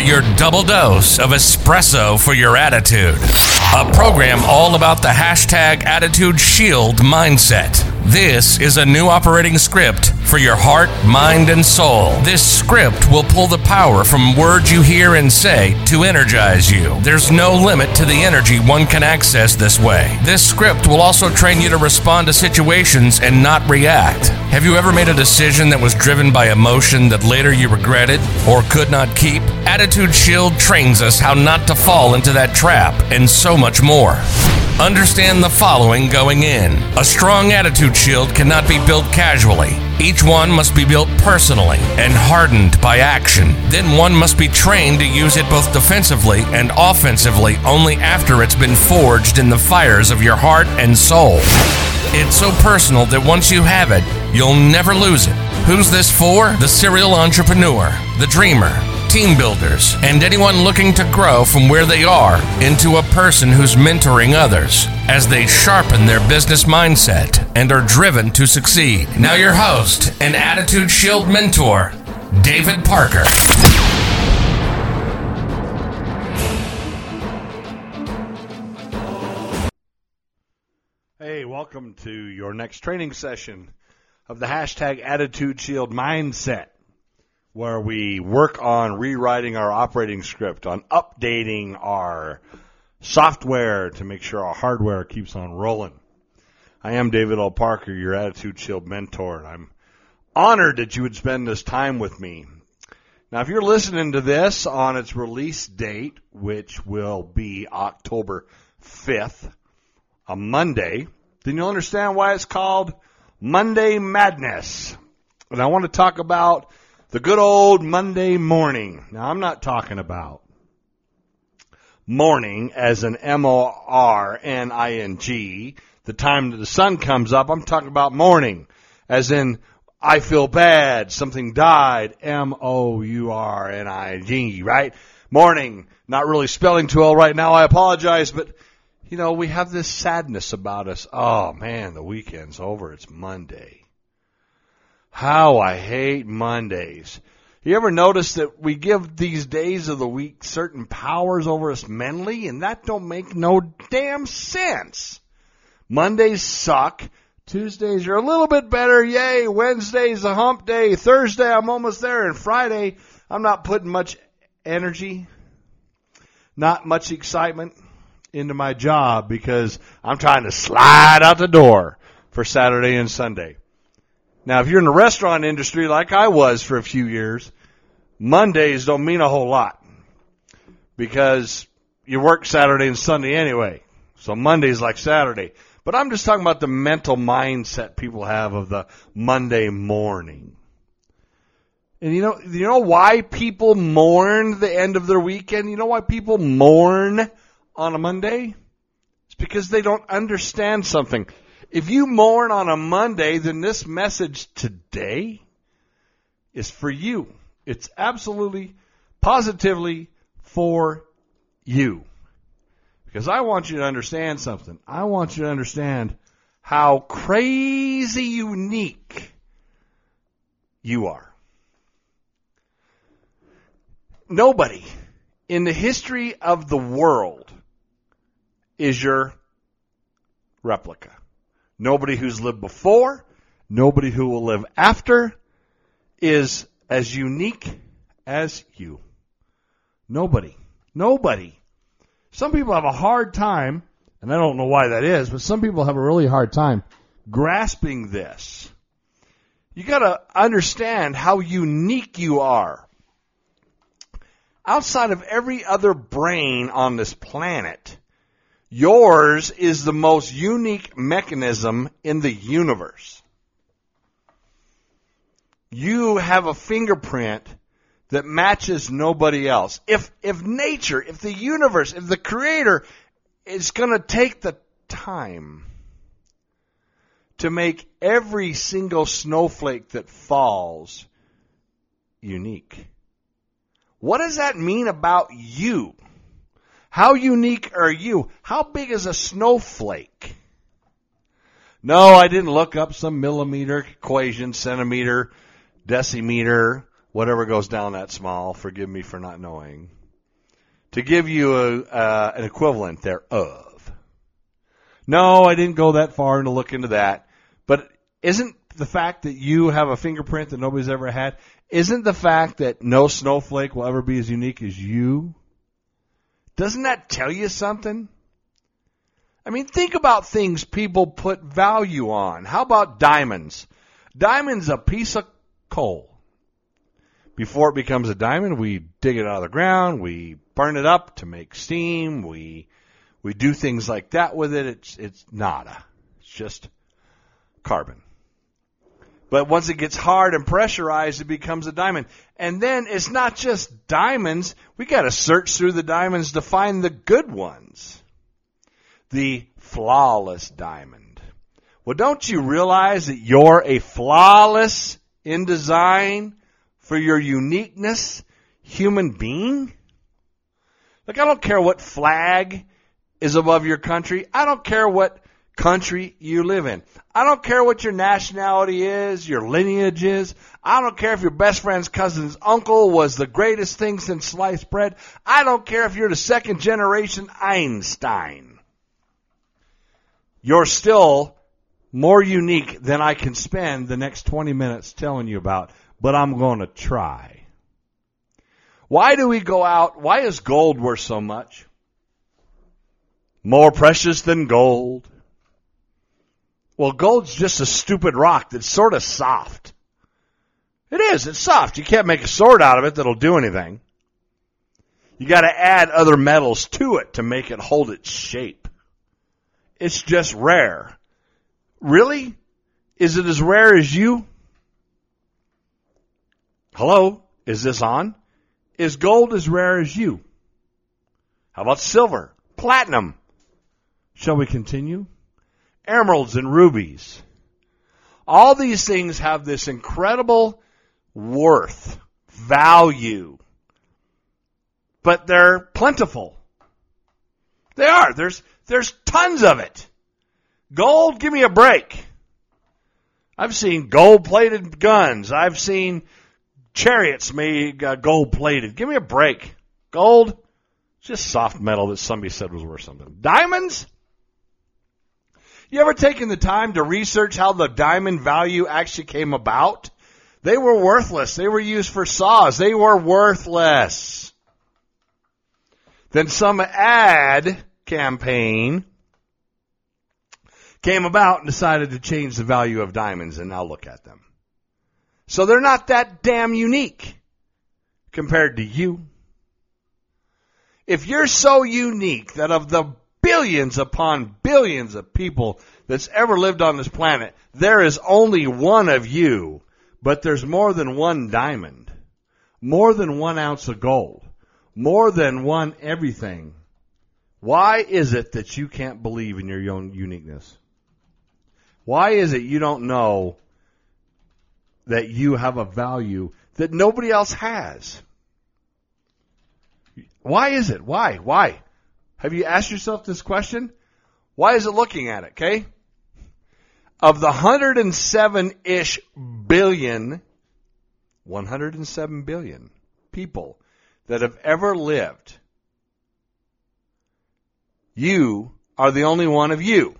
to your double dose of espresso for your attitude. A program all about the hashtag Attitude Shield mindset. This is a new operating script for your heart, mind, and soul. This script will pull the power from words you hear and say to energize you. There's no limit to the energy one can access this way. This script will also train you to respond to situations and not react. Have you ever made a decision that was driven by emotion that later you regretted or could not keep? Attitude Shield trains us how not to fall into that trap and so much more. Understand the following going in. A strong attitude shield cannot be built casually. Each one must be built personally and hardened by action. Then one must be trained to use it both defensively and offensively only after it's been forged in the fires of your heart and soul. It's so personal that once you have it, you'll never lose it. Who's this for? The serial entrepreneur, the dreamer, team builders, and anyone looking to grow from where they are into a person who's mentoring others as they sharpen their business mindset and are driven to succeed. Now, your host and Attitude Shield mentor, David Parker. Hey, welcome to your next training session of the hashtag Attitude Shield Mindset, where we work on rewriting our operating script, on updating our software to make sure our hardware keeps on rolling. I am David L. Parker, your Attitude Shield mentor, and I'm honored that you would spend this time with me. Now, if you're listening to this on its release date, which will be October 5th, a Monday, then you'll understand why it's called Monday Madness. And I want to talk about the good old Monday morning. Now, I'm not talking about morning as an M-O-R-N-I-N-G, the time that the sun comes up. I'm talking about morning as in I feel bad, something died, M-O-U-R-N-I-G, right? Morning, not really spelling too well right now, I apologize, but you know, we have this sadness about us. Oh man, the weekend's over. It's Monday. How I hate Mondays. You ever notice that we give these days of the week certain powers over us mentally and that don't make no damn sense. Mondays suck. Tuesdays are a little bit better. Yay. Wednesday's a hump day. Thursday I'm almost there. And Friday I'm not putting much energy, not much excitement into my job because I'm trying to slide out the door for Saturday and Sunday. Now, if you're in the restaurant industry like I was for a few years, Mondays don't mean a whole lot because you work Saturday and Sunday anyway. So Monday's like Saturday. But I'm just talking about the mental mindset people have of the Monday morning. And you know, you know why people mourn the end of their weekend? You know why people mourn on a Monday? It's because they don't understand something. If you mourn on a Monday, then this message today is for you. It's absolutely, positively for you. Because I want you to understand something. I want you to understand how crazy unique you are. Nobody in the history of the world is your replica. Nobody who's lived before, nobody who will live after is as unique as you. Nobody. Nobody. Some people have a hard time, and I don't know why that is, but some people have a really hard time grasping this. You gotta understand how unique you are. Outside of every other brain on this planet, yours is the most unique mechanism in the universe. You have a fingerprint that matches nobody else. If, if nature, if the universe, if the creator is gonna take the time to make every single snowflake that falls unique. What does that mean about you? How unique are you? How big is a snowflake? No, I didn't look up some millimeter equation, centimeter, decimeter, whatever goes down that small, forgive me for not knowing, to give you a, uh, an equivalent thereof. No, I didn't go that far to look into that. But isn't the fact that you have a fingerprint that nobody's ever had, isn't the fact that no snowflake will ever be as unique as you? Doesn't that tell you something? I mean, think about things people put value on. How about diamonds? Diamond's a piece of coal. Before it becomes a diamond, we dig it out of the ground, we burn it up to make steam, we we do things like that with it. It's it's nada. It's just carbon. But once it gets hard and pressurized, it becomes a diamond. And then it's not just diamonds. We got to search through the diamonds to find the good ones. The flawless diamond. Well, don't you realize that you're a flawless in design for your uniqueness human being? Look, I don't care what flag is above your country. I don't care what country you live in. I don't care what your nationality is, your lineage is. I don't care if your best friend's cousin's uncle was the greatest thing since sliced bread. I don't care if you're the second generation Einstein. You're still more unique than I can spend the next 20 minutes telling you about, but I'm going to try. Why do we go out? Why is gold worth so much? More precious than gold. Well, gold's just a stupid rock that's sort of soft. It is. It's soft. You can't make a sword out of it that'll do anything. You got to add other metals to it to make it hold its shape. It's just rare. Really? Is it as rare as you? Hello? Is this on? Is gold as rare as you? How about silver? Platinum? Shall we continue? Emeralds and rubies. All these things have this incredible worth, value, but they're plentiful. They are. There's, there's tons of it. Gold, give me a break. I've seen gold plated guns. I've seen chariots made uh, gold plated. Give me a break. Gold, just soft metal that somebody said was worth something. Diamonds? You ever taken the time to research how the diamond value actually came about? They were worthless. They were used for saws. They were worthless. Then some ad campaign came about and decided to change the value of diamonds and now look at them. So they're not that damn unique compared to you. If you're so unique that of the billions upon billions of people that's ever lived on this planet, there is only one of you, but there's more than one diamond, more than one ounce of gold, more than one everything. Why is it that you can't believe in your own uniqueness? Why is it you don't know that you have a value that nobody else has? Why is it? Why? Why? Have you asked yourself this question? Why is it looking at it, okay? Of the 107-ish billion, 107 billion people that have ever lived, you are the only one of you.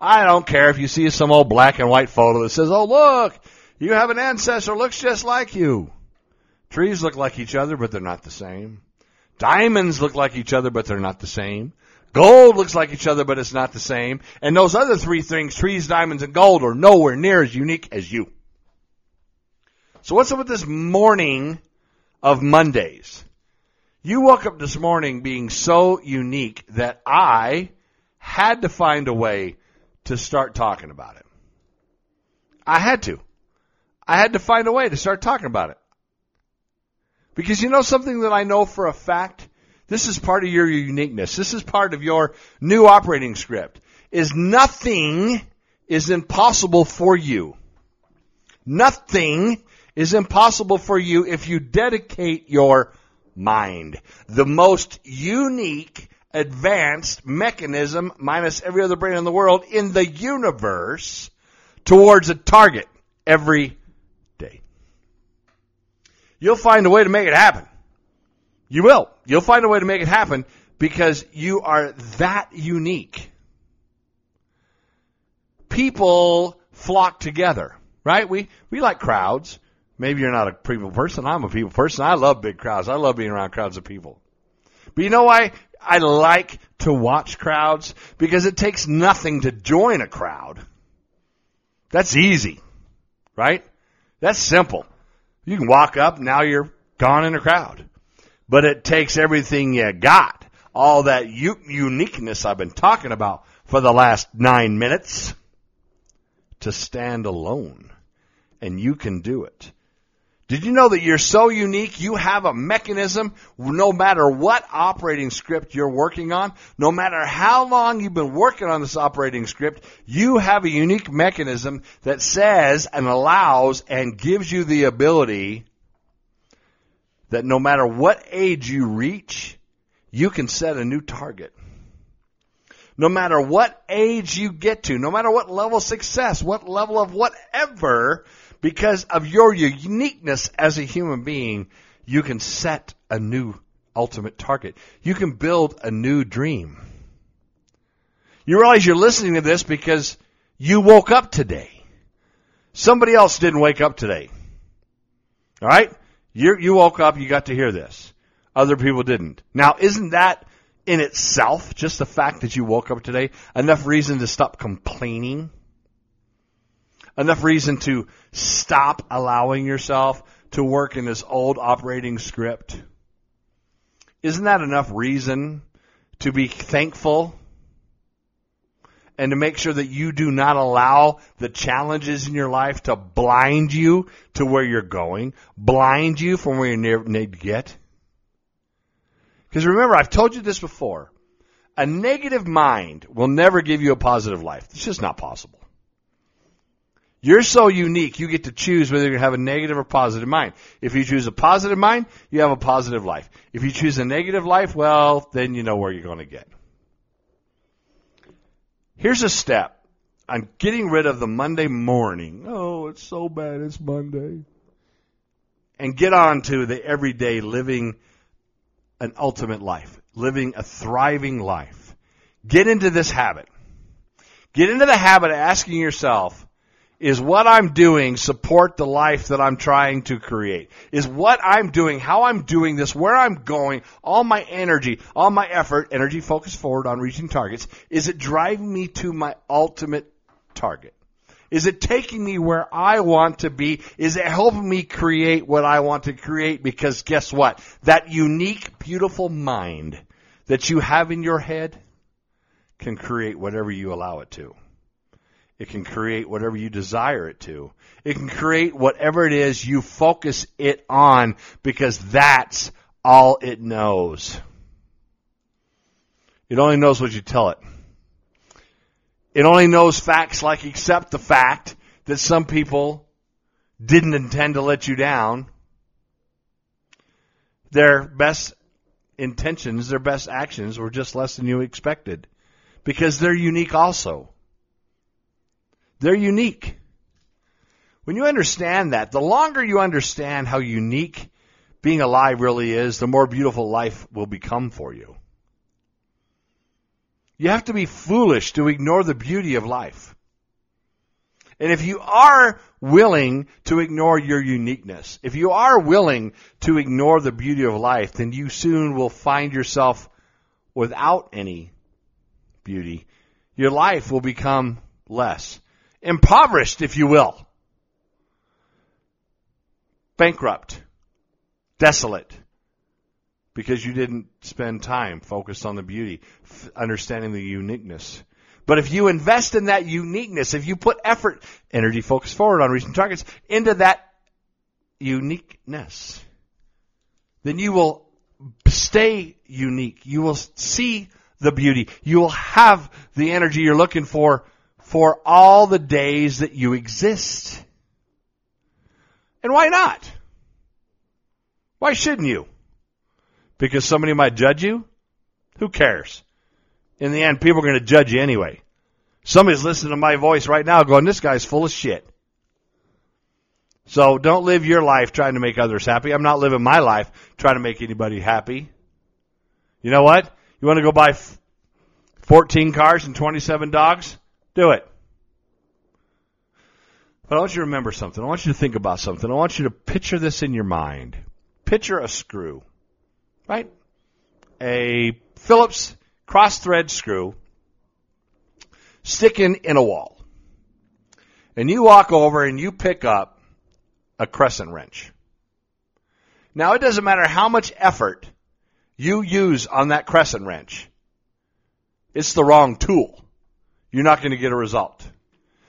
I don't care if you see some old black and white photo that says, oh look, you have an ancestor looks just like you. Trees look like each other, but they're not the same. Diamonds look like each other, but they're not the same. Gold looks like each other, but it's not the same. And those other three things, trees, diamonds, and gold, are nowhere near as unique as you. So what's up with this morning of Mondays? You woke up this morning being so unique that I had to find a way to start talking about it. I had to. I had to find a way to start talking about it. Because you know something that I know for a fact? This is part of your uniqueness. This is part of your new operating script. Is nothing is impossible for you. Nothing is impossible for you if you dedicate your mind. The most unique, advanced mechanism, minus every other brain in the world, in the universe, towards a target every. You'll find a way to make it happen. You will. You'll find a way to make it happen because you are that unique. People flock together, right? We, we like crowds. Maybe you're not a people person. I'm a people person. I love big crowds. I love being around crowds of people. But you know why I like to watch crowds? Because it takes nothing to join a crowd. That's easy, right? That's simple. You can walk up, now you're gone in a crowd. But it takes everything you got, all that u- uniqueness I've been talking about for the last nine minutes, to stand alone. And you can do it. Did you know that you're so unique? You have a mechanism, no matter what operating script you're working on, no matter how long you've been working on this operating script, you have a unique mechanism that says and allows and gives you the ability that no matter what age you reach, you can set a new target. No matter what age you get to, no matter what level of success, what level of whatever, because of your uniqueness as a human being, you can set a new ultimate target. You can build a new dream. You realize you're listening to this because you woke up today. Somebody else didn't wake up today. Alright? You, you woke up, you got to hear this. Other people didn't. Now, isn't that in itself, just the fact that you woke up today, enough reason to stop complaining? Enough reason to stop allowing yourself to work in this old operating script? Isn't that enough reason to be thankful and to make sure that you do not allow the challenges in your life to blind you to where you're going, blind you from where you need to get? Because remember, I've told you this before. A negative mind will never give you a positive life. It's just not possible. You're so unique, you get to choose whether you have a negative or positive mind. If you choose a positive mind, you have a positive life. If you choose a negative life, well, then you know where you're going to get. Here's a step on getting rid of the Monday morning. Oh, it's so bad, it's Monday. And get on to the everyday living an ultimate life, living a thriving life. Get into this habit. Get into the habit of asking yourself, is what I'm doing support the life that I'm trying to create? Is what I'm doing, how I'm doing this, where I'm going, all my energy, all my effort, energy focused forward on reaching targets, is it driving me to my ultimate target? Is it taking me where I want to be? Is it helping me create what I want to create? Because guess what? That unique, beautiful mind that you have in your head can create whatever you allow it to. It can create whatever you desire it to. It can create whatever it is you focus it on because that's all it knows. It only knows what you tell it. It only knows facts like accept the fact that some people didn't intend to let you down. Their best intentions, their best actions were just less than you expected because they're unique also. They're unique. When you understand that, the longer you understand how unique being alive really is, the more beautiful life will become for you. You have to be foolish to ignore the beauty of life. And if you are willing to ignore your uniqueness, if you are willing to ignore the beauty of life, then you soon will find yourself without any beauty. Your life will become less impoverished, if you will, bankrupt, desolate, because you didn't spend time focused on the beauty, understanding the uniqueness. But if you invest in that uniqueness, if you put effort, energy focus forward on reaching targets into that uniqueness, then you will stay unique. You will see the beauty. You will have the energy you're looking for for all the days that you exist. And why not? Why shouldn't you? Because somebody might judge you? Who cares? In the end, people are going to judge you anyway. Somebody's listening to my voice right now going, this guy's full of shit. So don't live your life trying to make others happy. I'm not living my life trying to make anybody happy. You know what? You want to go buy 14 cars and 27 dogs? Do it. But I want you to remember something. I want you to think about something. I want you to picture this in your mind. Picture a screw, right? A Phillips cross thread screw sticking in a wall. And you walk over and you pick up a crescent wrench. Now it doesn't matter how much effort you use on that crescent wrench. It's the wrong tool. You're not going to get a result.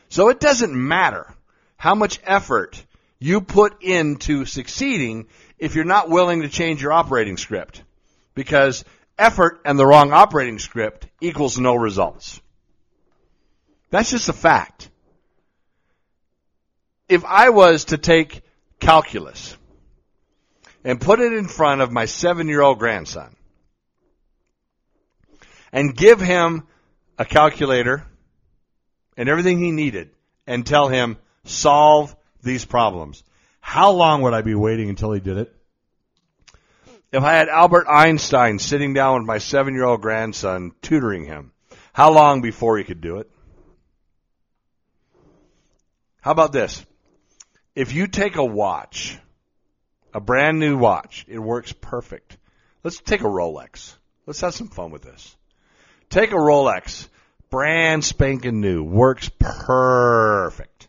So it doesn't matter how much effort you put into succeeding if you're not willing to change your operating script. Because effort and the wrong operating script equals no results. That's just a fact. If I was to take calculus and put it in front of my seven year old grandson and give him a calculator and everything he needed and tell him, solve these problems. How long would I be waiting until he did it? If I had Albert Einstein sitting down with my seven year old grandson tutoring him, how long before he could do it? How about this? If you take a watch, a brand new watch, it works perfect. Let's take a Rolex. Let's have some fun with this. Take a Rolex, brand spanking new, works perfect.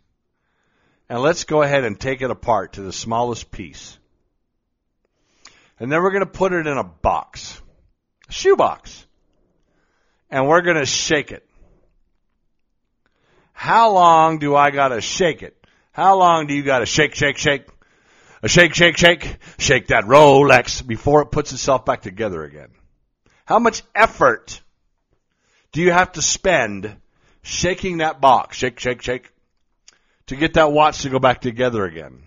And let's go ahead and take it apart to the smallest piece. And then we're going to put it in a box, a shoe box. And we're going to shake it. How long do I got to shake it? How long do you got to shake, shake, shake? A shake, shake, shake, shake that Rolex before it puts itself back together again. How much effort do you have to spend shaking that box, shake, shake, shake, to get that watch to go back together again?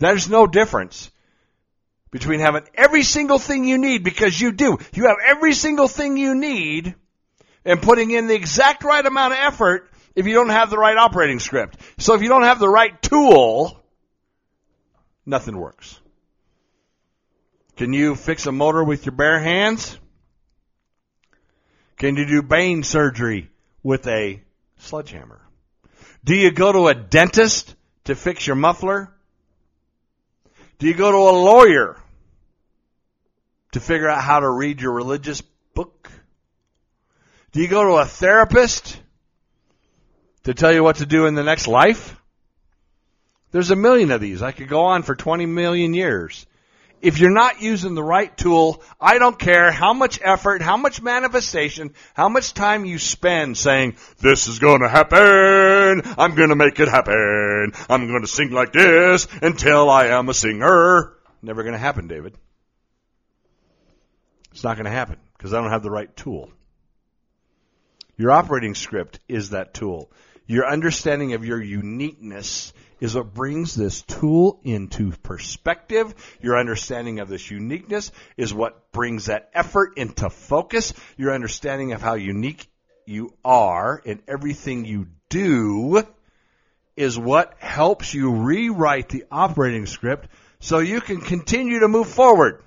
There's no difference between having every single thing you need because you do. You have every single thing you need and putting in the exact right amount of effort if you don't have the right operating script. So if you don't have the right tool, nothing works. Can you fix a motor with your bare hands? Can you do brain surgery with a sledgehammer? Do you go to a dentist to fix your muffler? Do you go to a lawyer to figure out how to read your religious book? Do you go to a therapist to tell you what to do in the next life? There's a million of these. I could go on for 20 million years. If you're not using the right tool, I don't care how much effort, how much manifestation, how much time you spend saying, this is going to happen. I'm going to make it happen. I'm going to sing like this until I am a singer. Never going to happen, David. It's not going to happen because I don't have the right tool. Your operating script is that tool. Your understanding of your uniqueness is what brings this tool into perspective. Your understanding of this uniqueness is what brings that effort into focus. Your understanding of how unique you are in everything you do is what helps you rewrite the operating script so you can continue to move forward.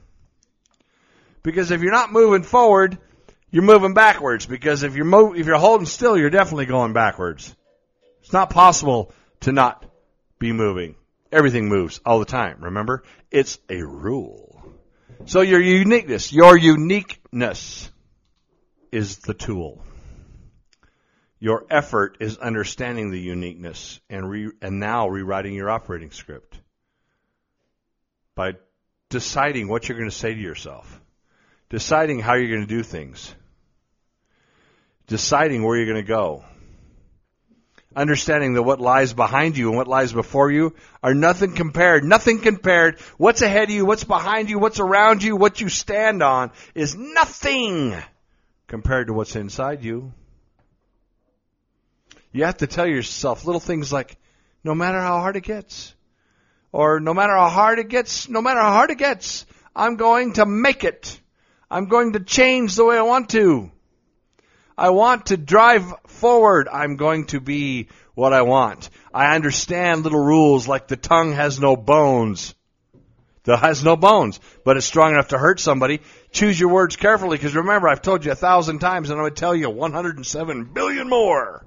Because if you're not moving forward, you're moving backwards. Because if you're mo- if you're holding still, you're definitely going backwards. It's not possible to not be moving. Everything moves all the time. Remember, it's a rule. So your uniqueness, your uniqueness, is the tool. Your effort is understanding the uniqueness and re- and now rewriting your operating script by deciding what you're going to say to yourself deciding how you're going to do things, deciding where you're going to go, understanding that what lies behind you and what lies before you are nothing compared, nothing compared. What's ahead of you, what's behind you, what's around you, what you stand on is nothing compared to what's inside you. You have to tell yourself little things like, no matter how hard it gets, or no matter how hard it gets, no matter how hard it gets, I'm going to make it. I'm going to change the way I want to. I want to drive forward. I'm going to be what I want. I understand little rules like the tongue has no bones. That has no bones, but it's strong enough to hurt somebody. Choose your words carefully because remember, I've told you a thousand times and going to tell you 107 billion more.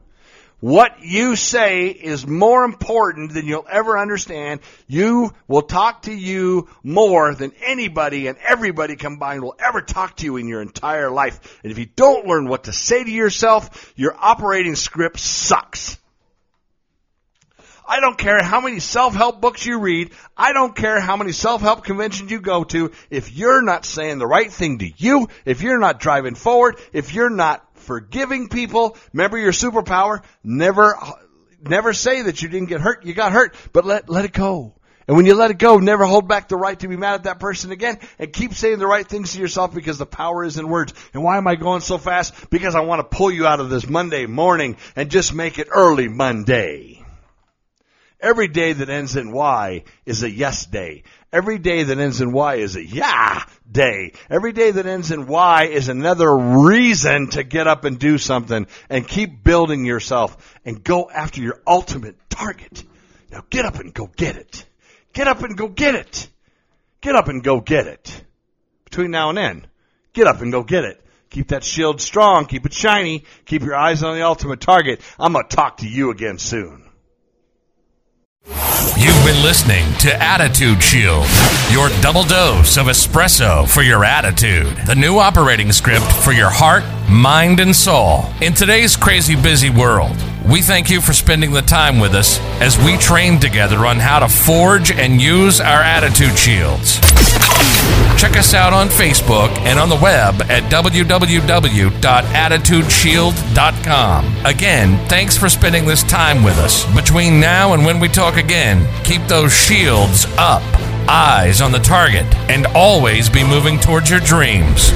What you say is more important than you'll ever understand. You will talk to you more than anybody and everybody combined will ever talk to you in your entire life. And if you don't learn what to say to yourself, your operating script sucks. I don't care how many self-help books you read. I don't care how many self-help conventions you go to. If you're not saying the right thing to you, if you're not driving forward, if you're not forgiving people, remember your superpower, never, never say that you didn't get hurt, you got hurt, but let, let it go. And when you let it go, never hold back the right to be mad at that person again and keep saying the right things to yourself because the power is in words. And why am I going so fast? Because I want to pull you out of this Monday morning and just make it early Monday. Every day that ends in Y is a yes day. Every day that ends in Y is a yeah day. Every day that ends in Y is another reason to get up and do something and keep building yourself and go after your ultimate target. Now get up and go get it. Get up and go get it. Get up and go get it. Between now and then, get up and go get it. Keep that shield strong. Keep it shiny. Keep your eyes on the ultimate target. I'm going to talk to you again soon. You've been listening to Attitude Shield, your double dose of espresso for your attitude, the new operating script for your heart, mind, and soul. In today's crazy busy world, we thank you for spending the time with us as we train together on how to forge and use our attitude shields. Check us out on Facebook and on the web at www.attitudeshield.com. Again, thanks for spending this time with us. Between now and when we talk again, keep those shields up, eyes on the target, and always be moving towards your dreams.